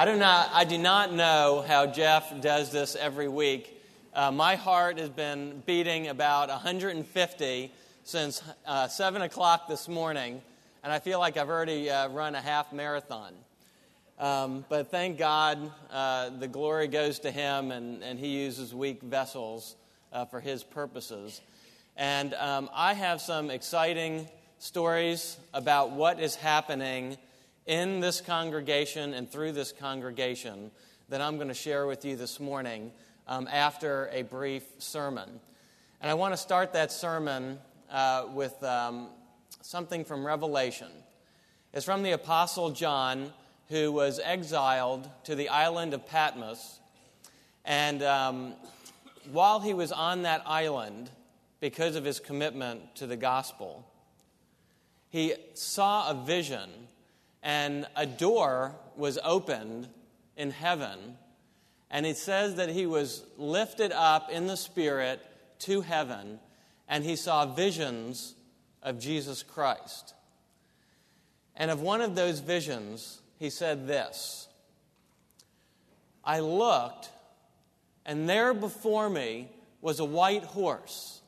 I do not, I do not know how Jeff does this every week. Uh, my heart has been beating about 150 since uh, 7 o'clock this morning, and I feel like I've already uh, run a half marathon. Um, but thank God uh, the glory goes to Him, and, and He uses weak vessels uh, for His purposes. And um, I have some exciting stories about what is happening in this congregation and through this congregation that I'm going to share with you this morning um, after a brief sermon. And I want to start that sermon uh, with um, something from Revelation. It's from the Apostle John, who was exiled to the island of Patmos. And um, while he was on that island, because of his commitment to the gospel, he saw a vision and a door was opened in heaven. And it says that he was lifted up in the Spirit to heaven, and he saw visions of Jesus Christ. And of one of those visions, he said this I looked, and there before me was a white horse,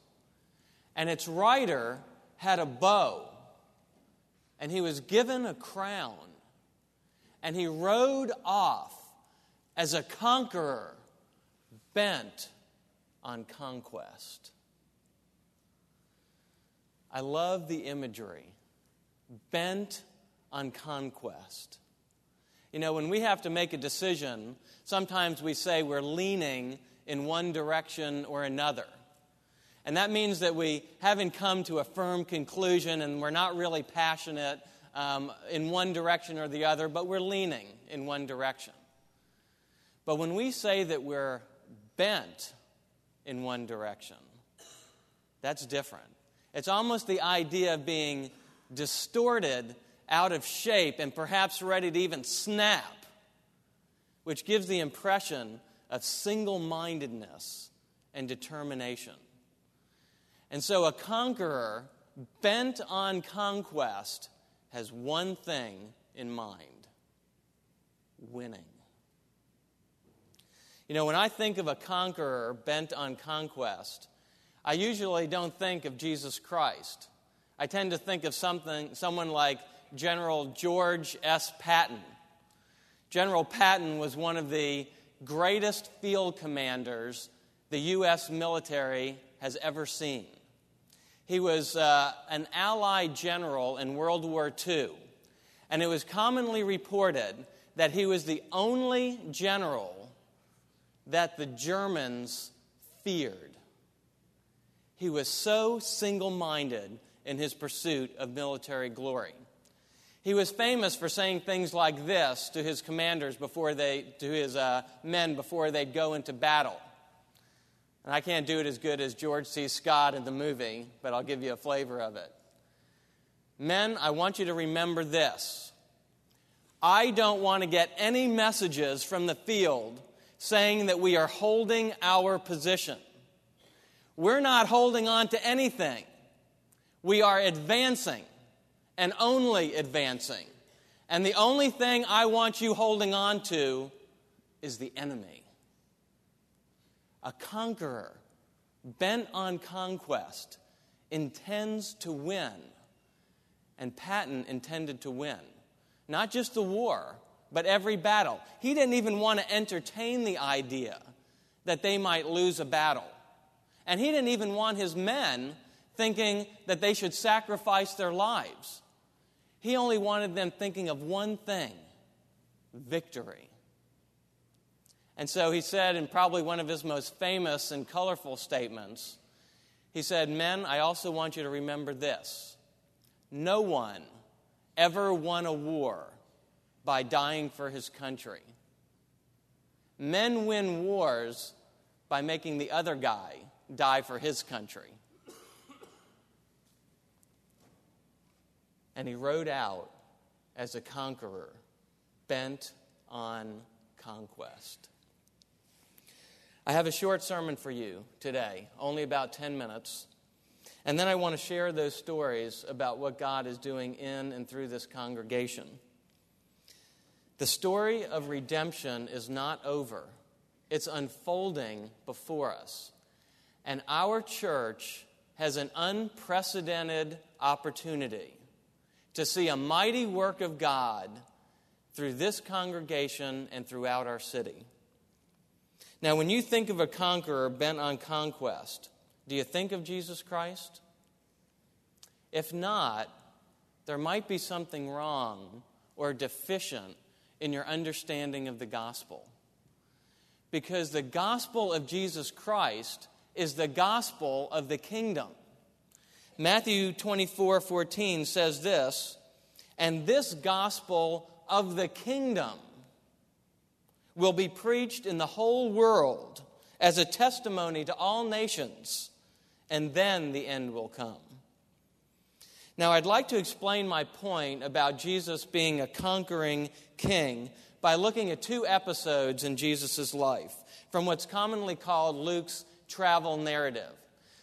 and its rider had a bow and he was given a crown, and he rode off as a conqueror bent on conquest. I love the imagery bent on conquest. You know, when we have to make a decision, sometimes we say we're leaning in one direction or another. And that means that we haven't come to a firm conclusion and we're not really passionate um, in one direction or the other, but we're leaning in one direction. But when we say that we're bent in one direction, that's different. It's almost the idea of being distorted out of shape and perhaps ready to even snap, which gives the impression of single mindedness and determination. And so a conqueror bent on conquest has one thing in mind winning. You know, when I think of a conqueror bent on conquest, I usually don't think of Jesus Christ. I tend to think of something, someone like General George S. Patton. General Patton was one of the greatest field commanders the U.S. military has ever seen. He was uh, an Allied general in World War II, and it was commonly reported that he was the only general that the Germans feared. He was so single minded in his pursuit of military glory. He was famous for saying things like this to his commanders before they, to his uh, men before they'd go into battle. And I can't do it as good as George C. Scott in the movie, but I'll give you a flavor of it. Men, I want you to remember this. I don't want to get any messages from the field saying that we are holding our position. We're not holding on to anything. We are advancing and only advancing. And the only thing I want you holding on to is the enemy a conqueror bent on conquest intends to win. And Patton intended to win. Not just the war, but every battle. He didn't even want to entertain the idea that they might lose a battle. And he didn't even want his men thinking that they should sacrifice their lives. He only wanted them thinking of one thing victory. And so he said, in probably one of his most famous and colorful statements, he said, Men, I also want you to remember this. No one ever won a war by dying for his country. Men win wars by making the other guy die for his country. And he rode out as a conqueror, bent on conquest. I have a short sermon for you today, only about 10 minutes. And then I want to share those stories about what God is doing in and through this congregation. The story of redemption is not over, it's unfolding before us. And our church has an unprecedented opportunity to see a mighty work of God through this congregation and throughout our city. Now, when you think of a conqueror bent on conquest, do you think of Jesus Christ? If not, there might be something wrong or deficient in your understanding of the gospel. Because the gospel of Jesus Christ is the gospel of the kingdom. Matthew 24 14 says this, and this gospel of the kingdom will be preached in the whole world as a testimony to all nations, and then the end will come. Now, I'd like to explain my point about Jesus being a conquering king by looking at two episodes in Jesus' life from what's commonly called Luke's travel narrative.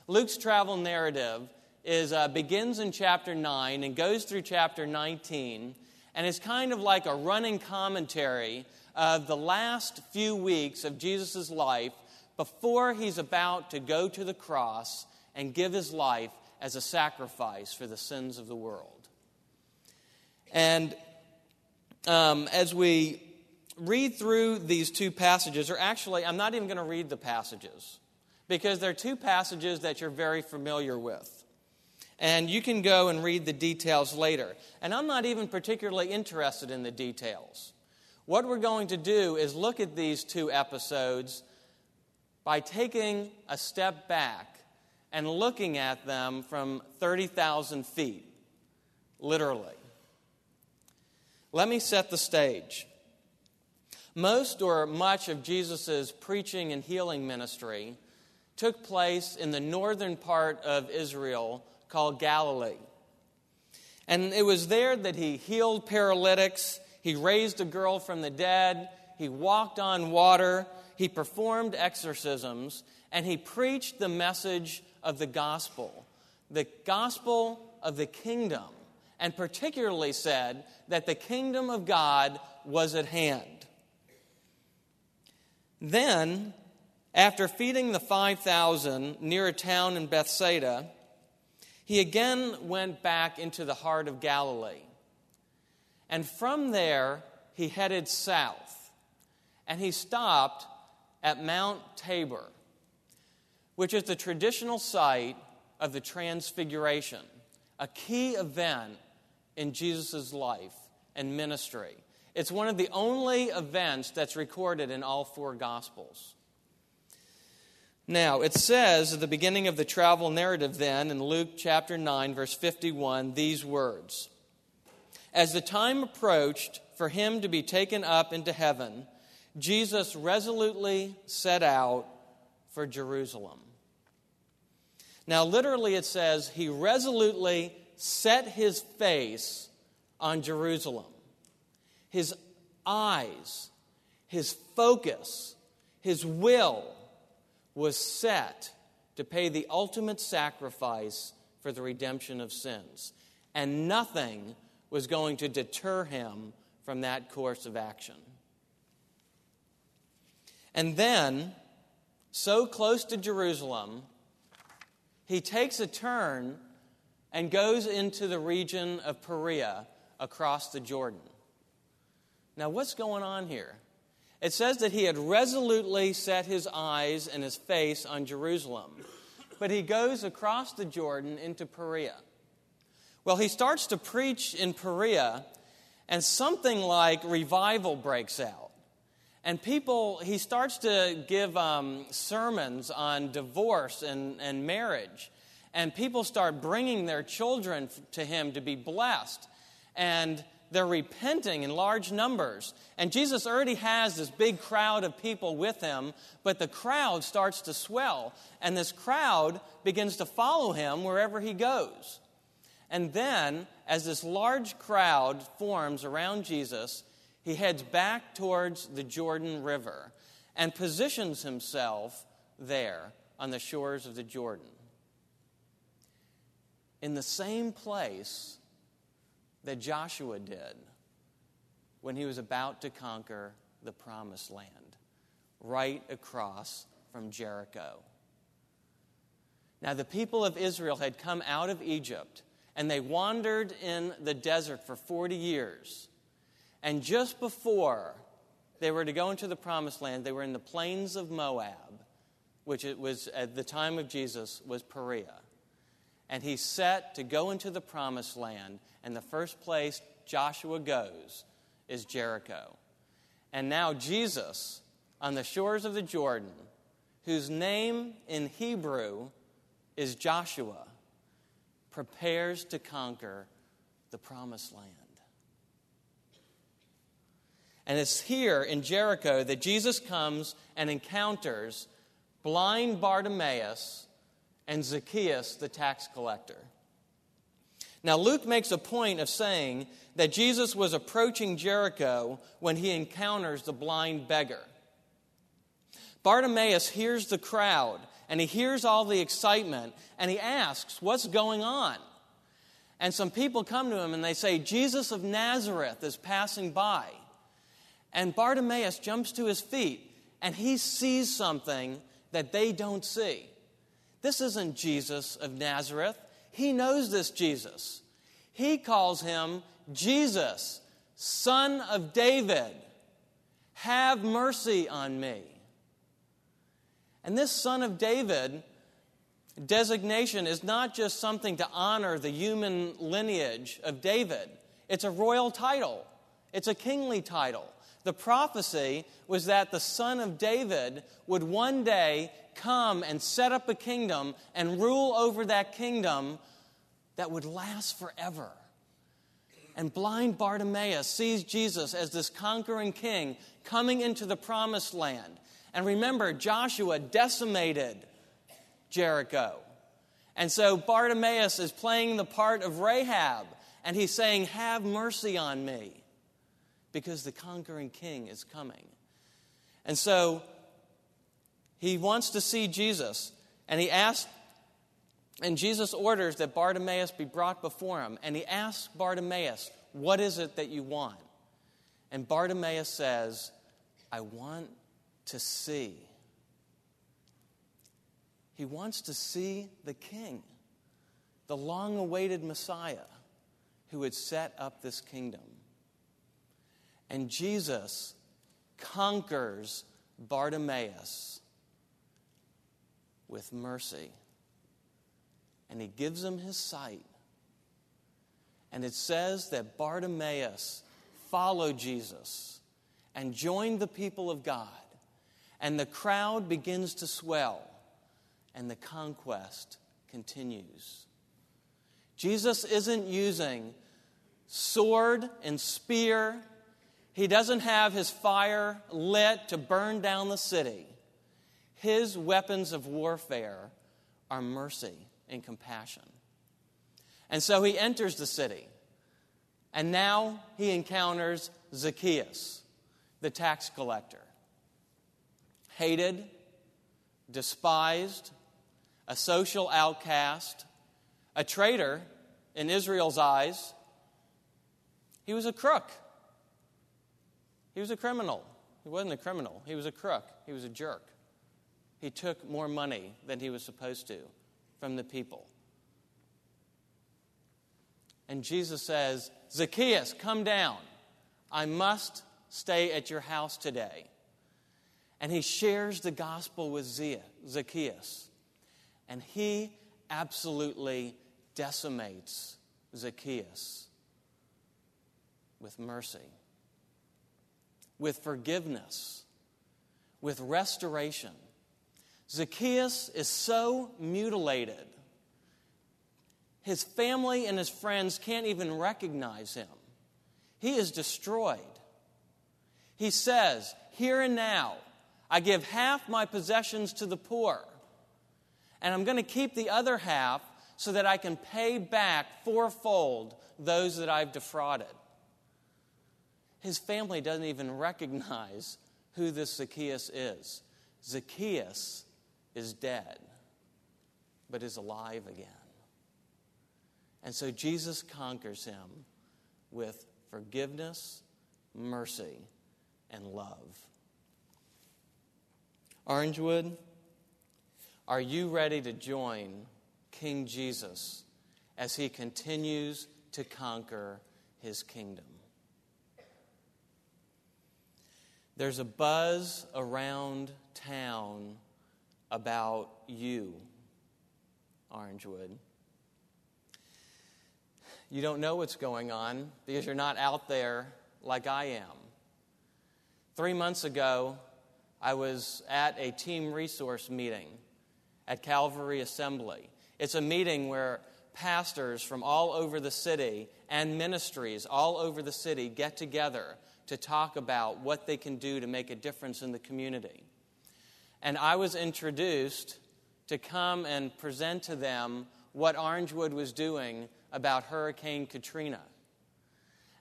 Luke's travel narrative is, uh, begins in chapter 9 and goes through chapter 19, and is kind of like a running commentary of the last few weeks of Jesus' life before he's about to go to the cross and give his life as a sacrifice for the sins of the world. And um, as we read through these two passages, or actually, I'm not even going to read the passages because they're two passages that you're very familiar with. And you can go and read the details later. And I'm not even particularly interested in the details. What we're going to do is look at these two episodes by taking a step back and looking at them from 30,000 feet, literally. Let me set the stage. Most or much of Jesus' preaching and healing ministry took place in the northern part of Israel called Galilee. And it was there that he healed paralytics, he raised a girl from the dead, he walked on water, he performed exorcisms, and he preached the message of the gospel, the gospel of the kingdom, and particularly said that the kingdom of God was at hand. Then, after feeding the 5,000 near a town in Bethsaida, he again went back into the heart of Galilee. And from there, he headed south. And he stopped at Mount Tabor which is the traditional site of the Transfiguration, a key event in Jesus' life and ministry. It's one of the only events that's recorded in all four Gospels. Now, it says at the beginning of the travel narrative, then, in Luke chapter 9, verse 51, these words As the time approached for him to be taken up into heaven, Jesus resolutely set out for Jerusalem. Now, literally, it says, He resolutely set his face on Jerusalem. His eyes, his focus, his will was set to pay the ultimate sacrifice for the redemption of sins. And nothing was going to deter him from that course of action. And then, so close to Jerusalem, he takes a turn and goes into the region of Perea across the Jordan. Now, what's going on here? It says that he had resolutely set his eyes and his face on Jerusalem, but he goes across the Jordan into Perea. Well, he starts to preach in Perea, and something like revival breaks out. And people, he starts to give um, sermons on divorce and, and marriage. And people start bringing their children to him to be blessed. And they're repenting in large numbers. And Jesus already has this big crowd of people with him, but the crowd starts to swell. And this crowd begins to follow him wherever he goes. And then, as this large crowd forms around Jesus, he heads back towards the Jordan River and positions himself there on the shores of the Jordan. In the same place that Joshua did when he was about to conquer the promised land, right across from Jericho. Now, the people of Israel had come out of Egypt and they wandered in the desert for 40 years. And just before they were to go into the promised land, they were in the plains of Moab, which it was at the time of Jesus was Perea. And he set to go into the promised land, and the first place Joshua goes is Jericho. And now Jesus, on the shores of the Jordan, whose name in Hebrew is Joshua, prepares to conquer the promised land. And it's here in Jericho that Jesus comes and encounters blind Bartimaeus and Zacchaeus, the tax collector. Now, Luke makes a point of saying that Jesus was approaching Jericho when he encounters the blind beggar. Bartimaeus hears the crowd and he hears all the excitement and he asks, What's going on? And some people come to him and they say, Jesus of Nazareth is passing by. And Bartimaeus jumps to his feet and he sees something that they don't see. This isn't Jesus of Nazareth. He knows this Jesus. He calls him Jesus, Son of David. Have mercy on me. And this Son of David designation is not just something to honor the human lineage of David, it's a royal title, it's a kingly title. The prophecy was that the son of David would one day come and set up a kingdom and rule over that kingdom that would last forever. And blind Bartimaeus sees Jesus as this conquering king coming into the promised land. And remember, Joshua decimated Jericho. And so Bartimaeus is playing the part of Rahab, and he's saying, Have mercy on me, because the conquering king is coming. And so he wants to see Jesus, and he asks, and Jesus orders that Bartimaeus be brought before him. And he asks Bartimaeus, What is it that you want? And Bartimaeus says, I want to see. He wants to see the king, the long awaited Messiah who had set up this kingdom. And Jesus conquers Bartimaeus with mercy. And he gives him his sight. And it says that Bartimaeus followed Jesus and joined the people of God and the crowd begins to swell, and the conquest continues. Jesus isn't using sword and spear. He doesn't have his fire lit to burn down the city. His weapons of warfare are mercy and compassion. And so he enters the city. And now he encounters Zacchaeus, the tax collector hated, despised, a social outcast, a traitor in Israel's eyes. He was a crook. He was a criminal. He wasn't a criminal, he was a crook. He was a jerk. He took more money than he was supposed to from the people. And Jesus says, Zacchaeus, come down. I must stay at your house today and he shares the gospel with Zacchaeus. And he absolutely decimates Zacchaeus with mercy, with forgiveness, with restoration. Zacchaeus is so mutilated, his family and his friends can't even recognize him. He is destroyed. He says, Here and now, I give half my possessions to the poor. And I'm going to keep the other half so that I can pay back fourfold those that I've defrauded. His family doesn't even recognize who this Zacchaeus is. Zacchaeus is dead, but is alive again. And so Jesus conquers him with forgiveness, mercy, and love. Orangewood, are you ready to join King Jesus as he continues to conquer his kingdom? There's a buzz around town about you, Orangewood. You don't know what's going on because you're not out there like I am. Three months ago, I was at a team resource meeting at Calvary Assembly. It's a meeting where pastors from all over the city and ministries all over the city get together to talk about what they can do to make a difference in the community. And I was introduced to come and present to them what Orangewood was doing about Hurricane Katrina.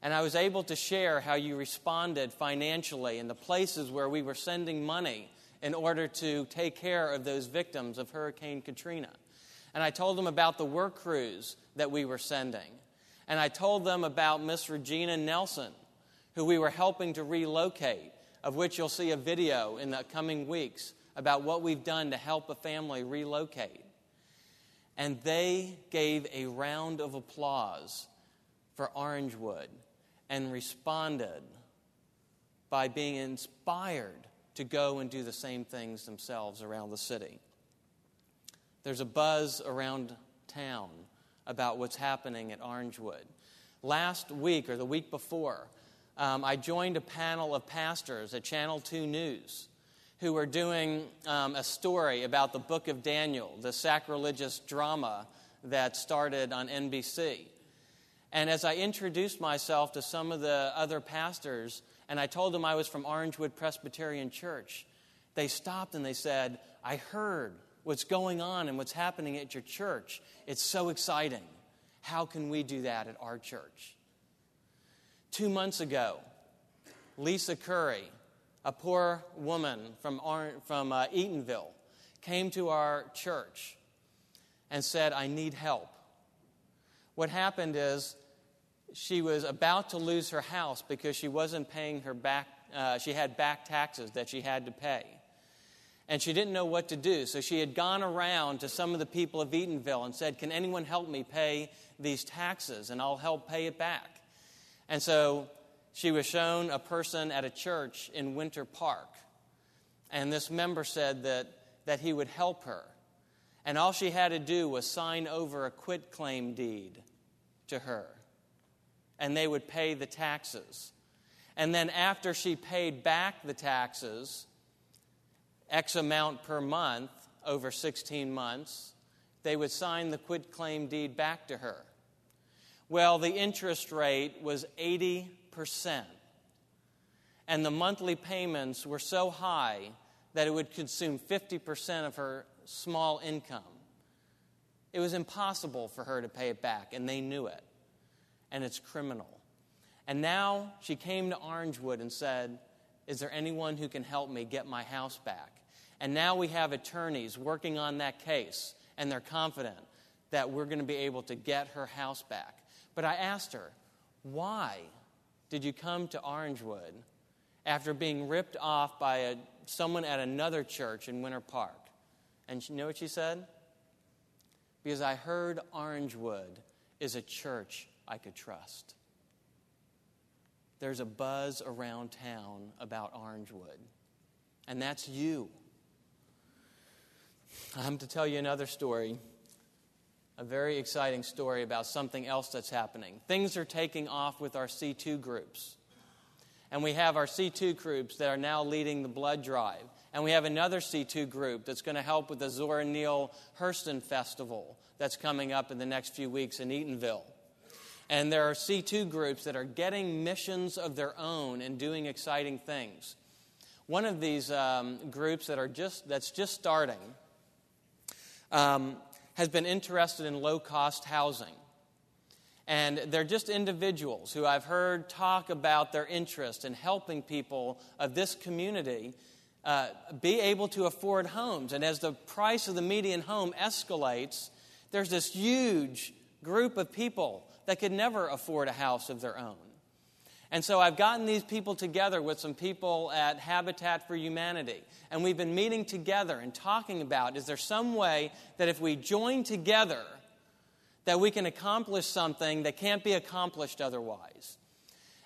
And I was able to share how you responded financially in the places where we were sending money in order to take care of those victims of Hurricane Katrina. And I told them about the work crews that we were sending. And I told them about Miss Regina Nelson, who we were helping to relocate, of which you'll see a video in the coming weeks about what we've done to help a family relocate. And they gave a round of applause for Orangewood and responded by being inspired to go and do the same things themselves around the city. There's a buzz around town about what's happening at Orangewood. Last week or the week before, um, I joined a panel of pastors at Channel 2 News who were doing um, a story about the book of Daniel, the sacrilegious drama that started on NBC. And as I introduced myself to some of the other pastors, and I told them I was from Orangewood Presbyterian Church, they stopped and they said, I heard what's going on and what's happening at your church. It's so exciting. How can we do that at our church? Two months ago, Lisa Curry, a poor woman from, from uh, Eatonville, came to our church and said, I need help. What happened is she was about to lose her house because she wasn't paying her back, uh, she had back taxes that she had to pay. And she didn't know what to do. So she had gone around to some of the people of Eatonville and said, Can anyone help me pay these taxes? And I'll help pay it back. And so she was shown a person at a church in Winter Park. And this member said that, that he would help her. And all she had to do was sign over a quit claim deed to her. And they would pay the taxes. And then after she paid back the taxes, X amount per month over 16 months, they would sign the quit claim deed back to her. Well, the interest rate was 80%, and the monthly payments were so high that it would consume 50% of her small income. It was impossible for her to pay it back, and they knew it. And it's criminal. And now she came to Orangewood and said, Is there anyone who can help me get my house back? And now we have attorneys working on that case, and they're confident that we're going to be able to get her house back. But I asked her, Why? did you come to Orangewood after being ripped off by a, someone at another church in Winter Park? And you know what she said? Because I heard Orangewood is a church I could trust. There's a buzz around town about Orangewood, and that's you. I'm to tell you another story a very exciting story about something else that's happening. Things are taking off with our C2 groups. And we have our C2 groups that are now leading the blood drive. And we have another C2 group that's going to help with the Zora Neale Hurston Festival that's coming up in the next few weeks in Eatonville. And there are C2 groups that are getting missions of their own and doing exciting things. One of these um, groups that are just, that's just starting um, has been interested in low cost housing. And they're just individuals who I've heard talk about their interest in helping people of this community uh, be able to afford homes. And as the price of the median home escalates, there's this huge group of people that could never afford a house of their own. And so I've gotten these people together with some people at Habitat for Humanity. And we've been meeting together and talking about is there some way that if we join together, that we can accomplish something that can't be accomplished otherwise.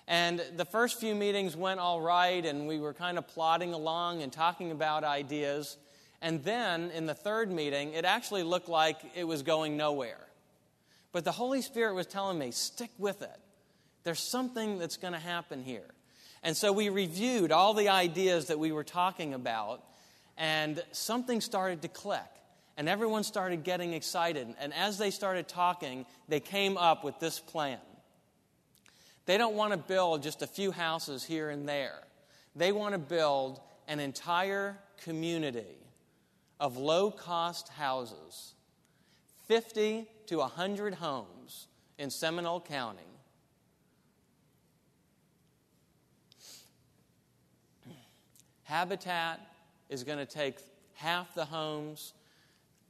And the first few meetings went all right, and we were kind of plodding along and talking about ideas. And then in the third meeting, it actually looked like it was going nowhere. But the Holy Spirit was telling me, stick with it. There's something that's going to happen here. And so we reviewed all the ideas that we were talking about, and something started to click. And everyone started getting excited. And as they started talking, they came up with this plan. They don't want to build just a few houses here and there, they want to build an entire community of low cost houses, 50 to 100 homes in Seminole County Habitat is going to take half the homes.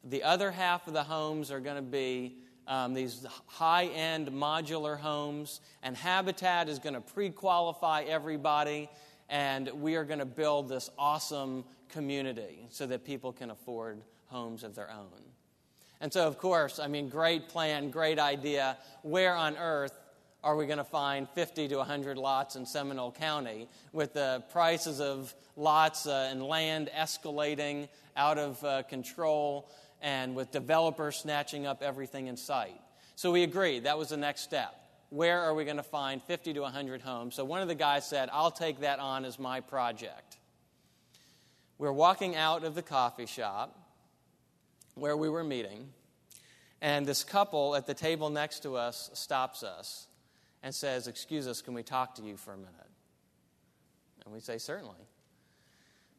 The other half of the homes are going to be um, these high end modular homes. And Habitat is going to pre qualify everybody. And we are going to build this awesome community so that people can afford homes of their own. And so, of course, I mean, great plan, great idea. Where on earth are we going to find 50 to 100 lots in Seminole County with the prices of lots uh, and land escalating out of uh, control and with developers snatching up everything in sight? So we agreed that was the next step. Where are we going to find 50 to 100 homes? So one of the guys said, I'll take that on as my project. We're walking out of the coffee shop where we were meeting, and this couple at the table next to us stops us and says, Excuse us, can we talk to you for a minute? And we say, Certainly.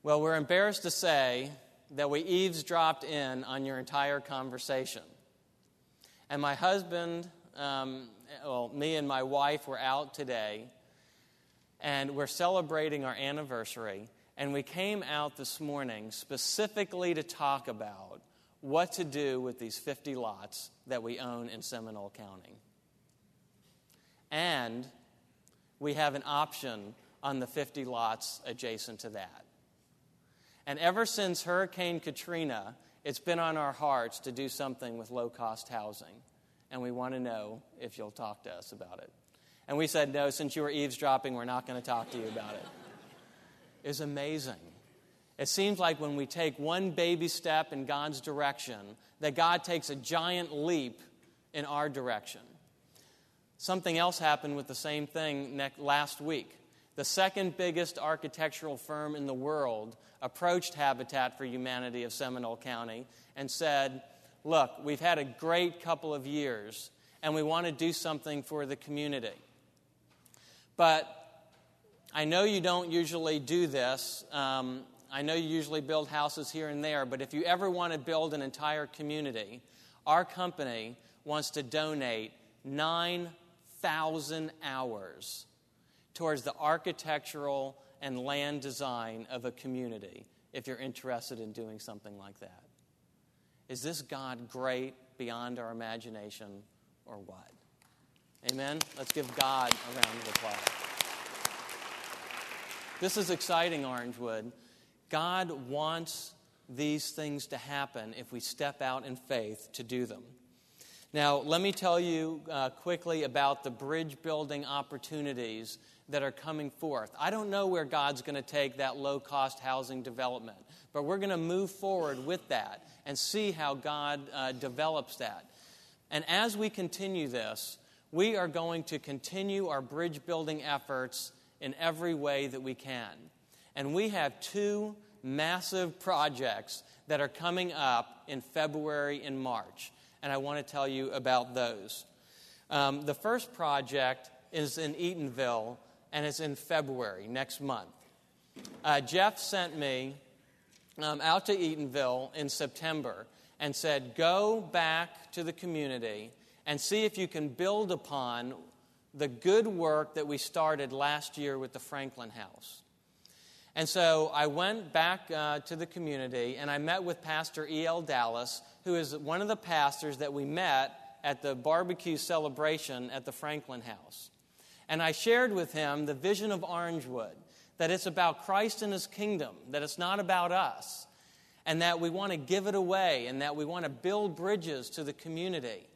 Well, we're embarrassed to say that we eavesdropped in on your entire conversation. And my husband, um, well, me and my wife were out today, and we're celebrating our anniversary. And we came out this morning specifically to talk about what to do with these 50 lots that we own in Seminole County and we have an option on the 50 lots adjacent to that. And ever since Hurricane Katrina, it's been on our hearts to do something with low cost housing. And we want to know if you'll talk to us about it. And we said, no, since you were eavesdropping, we're not going to talk to you about it. It's amazing. It seems like when we take one baby step in God's direction, that God takes a giant leap in our direction. Something else happened with the same thing last week. The second biggest architectural firm in the world approached Habitat for Humanity of Seminole County and said, Look, we've had a great couple of years and we want to do something for the community. But I know you don't usually do this. Um, I know you usually build houses here and there, but if you ever want to build an entire community, our company wants to donate nine thousand hours towards the architectural and land design of a community if you're interested in doing something like that. Is this God great beyond our imagination or what? Amen? Let's give God a round of applause. This is exciting, Orangewood. God wants these things to happen if we step out in faith to do them. Now, let me tell you uh, quickly about the bridge building opportunities that are coming forth. I don't know where God's going to take that low cost housing development, but we're going to move forward with that and see how God uh, develops that. And as we continue this, we are going to continue our bridge building efforts in every way that we can. And we have two massive projects that are coming up in February and March and I want to tell you about those. Um, the first project is in Eatonville, and it's in February, next month. Uh, Jeff sent me um, out to Eatonville in September and said, Go back to the community and see if you can build upon the good work that we started last year with the Franklin House. And so I went back uh, to the community and I met with Pastor E.L. Dallas, who is one of the pastors that we met at the barbecue celebration at the Franklin House. And I shared with him the vision of Orangewood that it's about Christ and his kingdom, that it's not about us, and that we want to give it away, and that we want to build bridges to the community.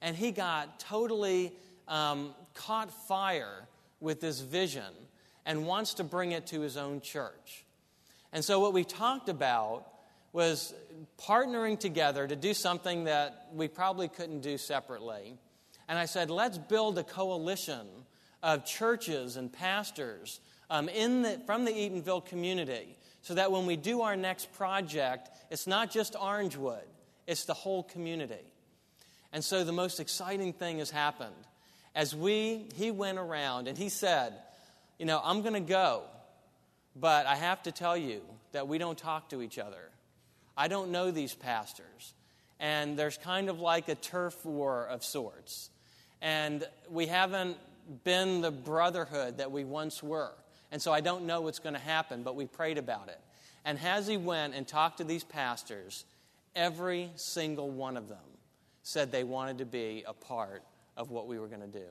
And he got totally um, caught fire with this vision and wants to bring it to his own church. And so, what we talked about was partnering together to do something that we probably couldn't do separately. And I said, let's build a coalition of churches and pastors um, in the, from the Eatonville community so that when we do our next project, it's not just Orangewood, it's the whole community. And so the most exciting thing has happened. As we, he went around and he said, You know, I'm going to go, but I have to tell you that we don't talk to each other. I don't know these pastors. And there's kind of like a turf war of sorts. And we haven't been the brotherhood that we once were. And so I don't know what's going to happen, but we prayed about it. And as he went and talked to these pastors, every single one of them said they wanted to be a part of what we were going to do.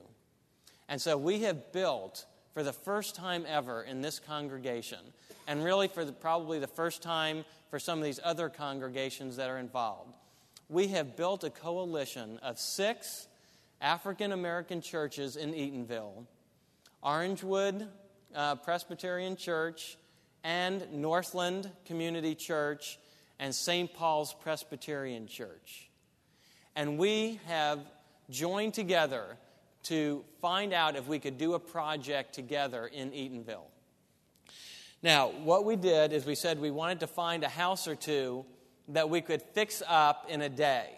And so we have built, for the first time ever in this congregation, and really for the, probably the first time for some of these other congregations that are involved, we have built a coalition of six African American churches in Eatonville Orangewood uh, Presbyterian Church, and Northland Community Church, and St. Paul's Presbyterian Church. And we have joined together to find out if we could do a project together in Eatonville. Now, what we did is we said we wanted to find a house or two that we could fix up in a day.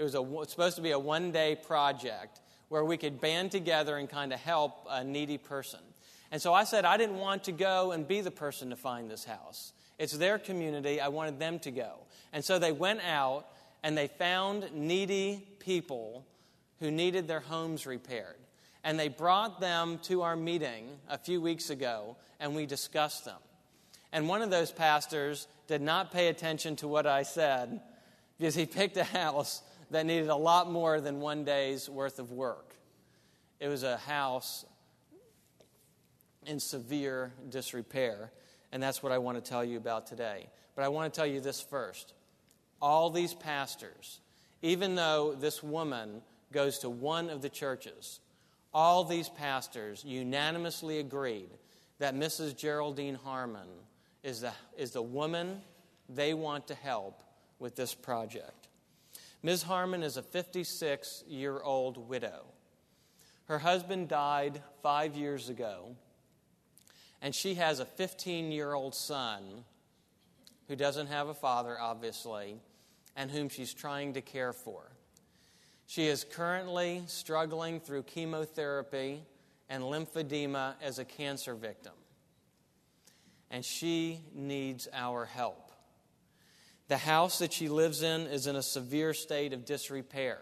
It was, a, supposed to be a one day project where we could band together and kind of help a needy person. And so I said I didn't want to go and be the person to find this house. It's their community. I wanted them to go. And so they went out and they found needy people who needed their homes repaired. And they brought them to our meeting a few weeks ago and we discussed them. And one of those pastors did not pay attention to what I said because he picked a house that needed a lot more than one day's worth of work. It was a house in severe disrepair, and that's what I want to tell you about today. But I want to tell you this first. All these pastors, even though this woman goes to one of the churches, all these pastors unanimously agreed that Mrs. Geraldine Harmon is the, is the woman they want to help with this project. Ms. Harmon is a 56 year old widow. Her husband died five years ago, and she has a 15 year old son who doesn't have a father, obviously, and whom she's trying to care for. She is currently struggling through chemotherapy and lymphedema as a cancer victim, and she needs our help. The house that she lives in is in a severe state of disrepair.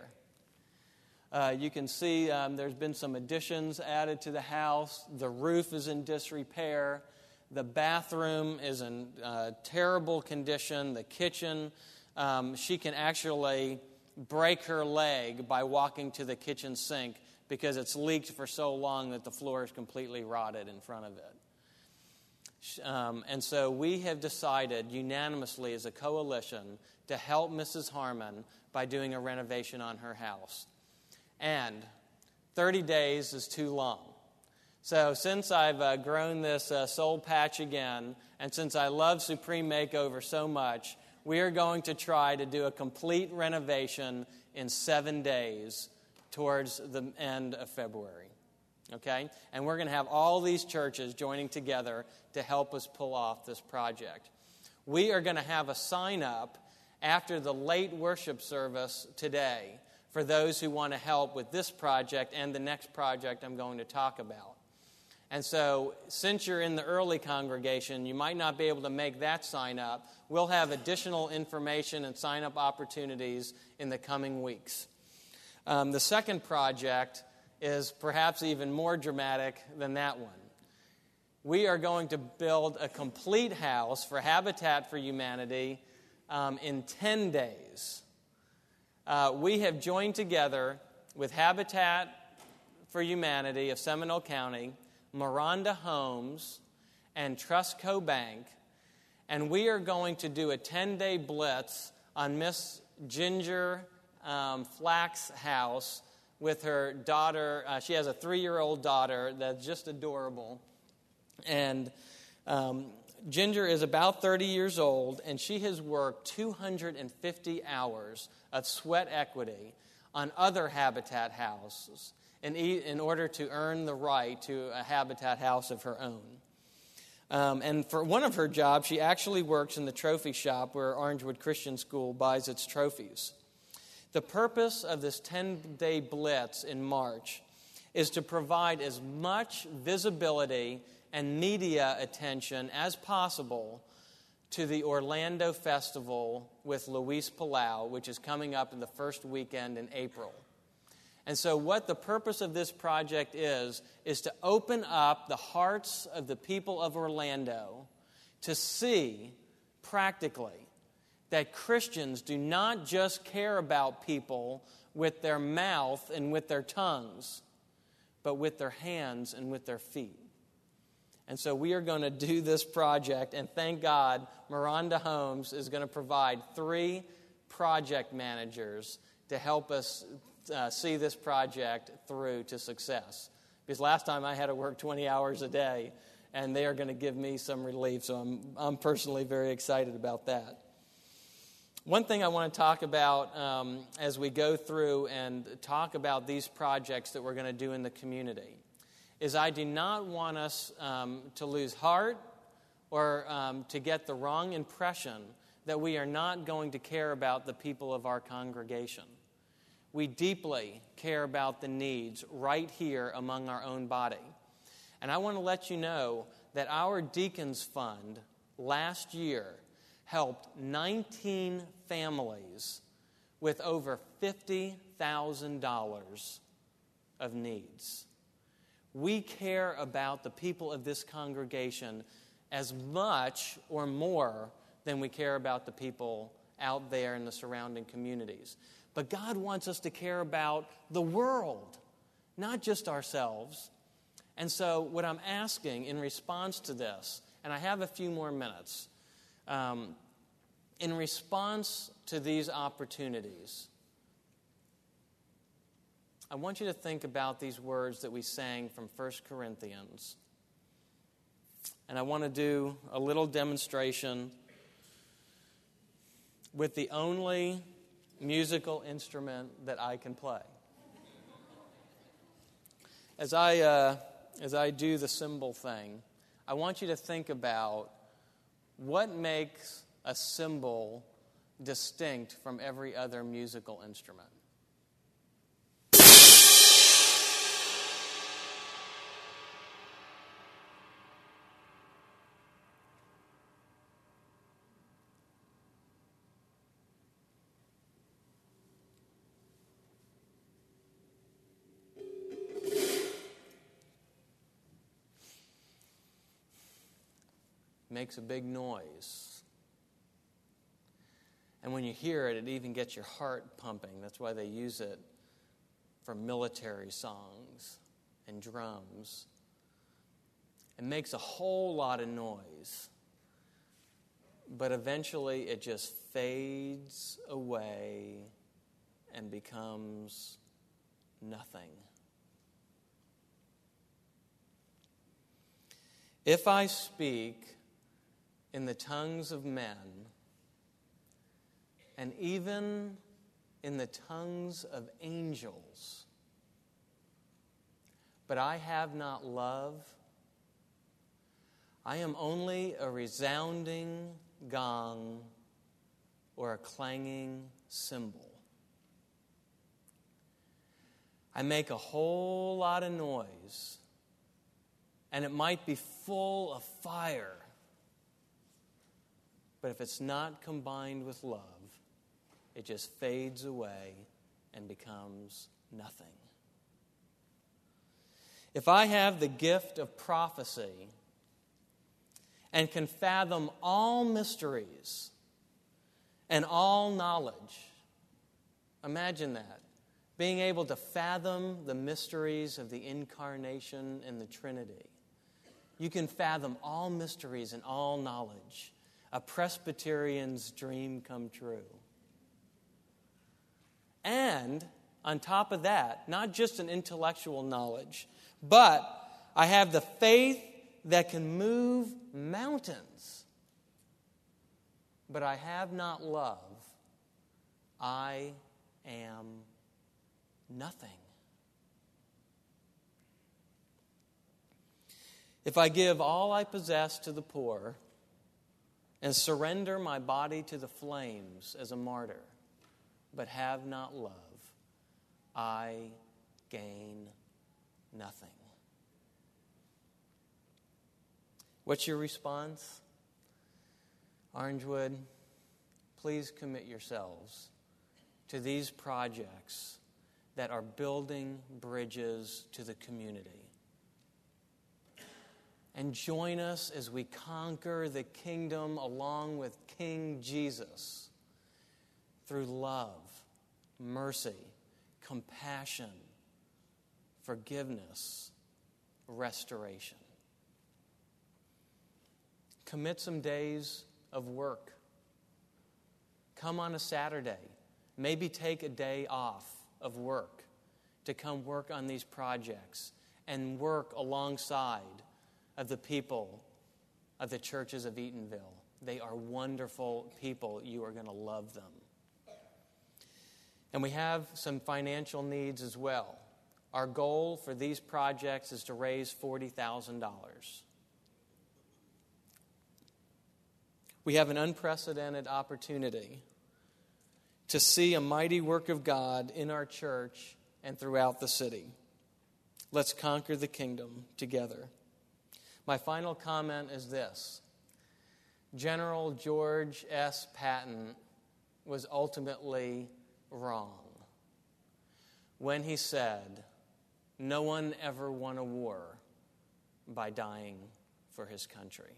Uh, you can see um, there's been some additions added to the house. The roof is in disrepair. The bathroom is in uh, terrible condition. The kitchen, um, she can actually break her leg by walking to the kitchen sink because it's leaked for so long that the floor is completely rotted in front of it. Um, and so we have decided unanimously as a coalition to help Mrs. Harmon by doing a renovation on her house. And 30 days is too long. So, since I've uh, grown this uh, soul patch again, and since I love Supreme Makeover so much, we are going to try to do a complete renovation in seven days towards the end of February okay? And we're going to have all these churches joining together to help us pull off this project. We are going to have a sign up after the late worship service today for those who want to help with this project and the next project I'm going to talk about. And so, since you're in the early congregation, you might not be able to make that sign up. We'll have additional information and sign up opportunities in the coming weeks. Um, the second project is perhaps even more dramatic than that one. We are going to build a complete house for Habitat for Humanity um, in 10 days. Uh, we have joined together with Habitat for Humanity of Seminole County, Maronda Homes, and Trustco Bank, and we are going to do a 10 day blitz on Miss Ginger um, Flack's house with her daughter. Uh, she has a three year old daughter that's just adorable. And um, Ginger is about 30 years old, and she has worked 250 hours of sweat equity on other habitat houses in, in order to earn the right to a habitat house of her own. Um, and for one of her jobs, she actually works in the trophy shop where Orangewood Christian School buys its trophies. The purpose of this 10 day blitz in March is to provide as much visibility and media attention as possible to the Orlando Festival with Luis Palau, which is coming up in the first weekend in April. And so, what the purpose of this project is, is to open up the hearts of the people of Orlando to see practically that Christians do not just care about people with their mouth and with their tongues, but with their hands and with their feet. And so we are going to do this project, and thank God, Maronda Homes is going to provide three project managers to help us uh, see this project through to success. Because last time I had to work 20 hours a day, and they are going to give me some relief, so I'm, I'm personally very excited about that. One thing I want to talk about um, as we go through and talk about these projects that we're going to do in the community is I do not want us um, to lose heart or um, to get the wrong impression that we are not going to care about the people of our congregation. We deeply care about the needs right here among our own body. And I want to let you know that our Deacons Fund last year helped 19 families with over $50,000 of needs. We care about the people of this congregation as much or more than we care about the people out there in the surrounding communities. But God wants us to care about the world, not just ourselves. And so, what I'm asking in response to this, and I have a few more minutes, um, in response to these opportunities, I want you to think about these words that we sang from 1 Corinthians. And I want to do a little demonstration with the only musical instrument that I can play. As I, uh, as I do the cymbal thing, I want you to think about what makes a cymbal distinct from every other musical instrument. makes a big noise. And when you hear it, it even gets your heart pumping. That's why they use it for military songs and drums. It makes a whole lot of noise. But eventually it just fades away and becomes nothing. If I speak in the tongues of men, and even in the tongues of angels. But I have not love. I am only a resounding gong or a clanging cymbal. I make a whole lot of noise, and it might be full of fire but if it's not combined with love, it just fades away and becomes nothing. If I have the gift of prophecy and can fathom all mysteries and all knowledge, imagine that. being able to fathom the mysteries of the incarnation and the Trinity. You can fathom all mysteries and all knowledge. A Presbyterian's dream come true. And on top of that, not just an intellectual knowledge, but I have the faith that can move mountains. But I have not love. I am nothing. If I give all I possess to the poor and surrender my body to the flames as a martyr, but have not love, I gain nothing. What's your response? Orangewood, please commit yourselves to these projects that are building bridges to the community. And join us as we conquer the kingdom along with King Jesus through love, mercy, compassion, forgiveness, restoration. Commit some days of work. Come on a Saturday. Maybe take a day off of work to come work on these projects and work alongside of the people of the churches of Eatonville. They are wonderful people. You are going to love them. And we have some financial needs as well. Our goal for these projects is to raise $40,000. We have an unprecedented opportunity to see a mighty work of God in our church and throughout the city. Let's conquer the kingdom together. My final comment is this General George S. Patton was ultimately wrong when he said, No one ever won a war by dying for his country.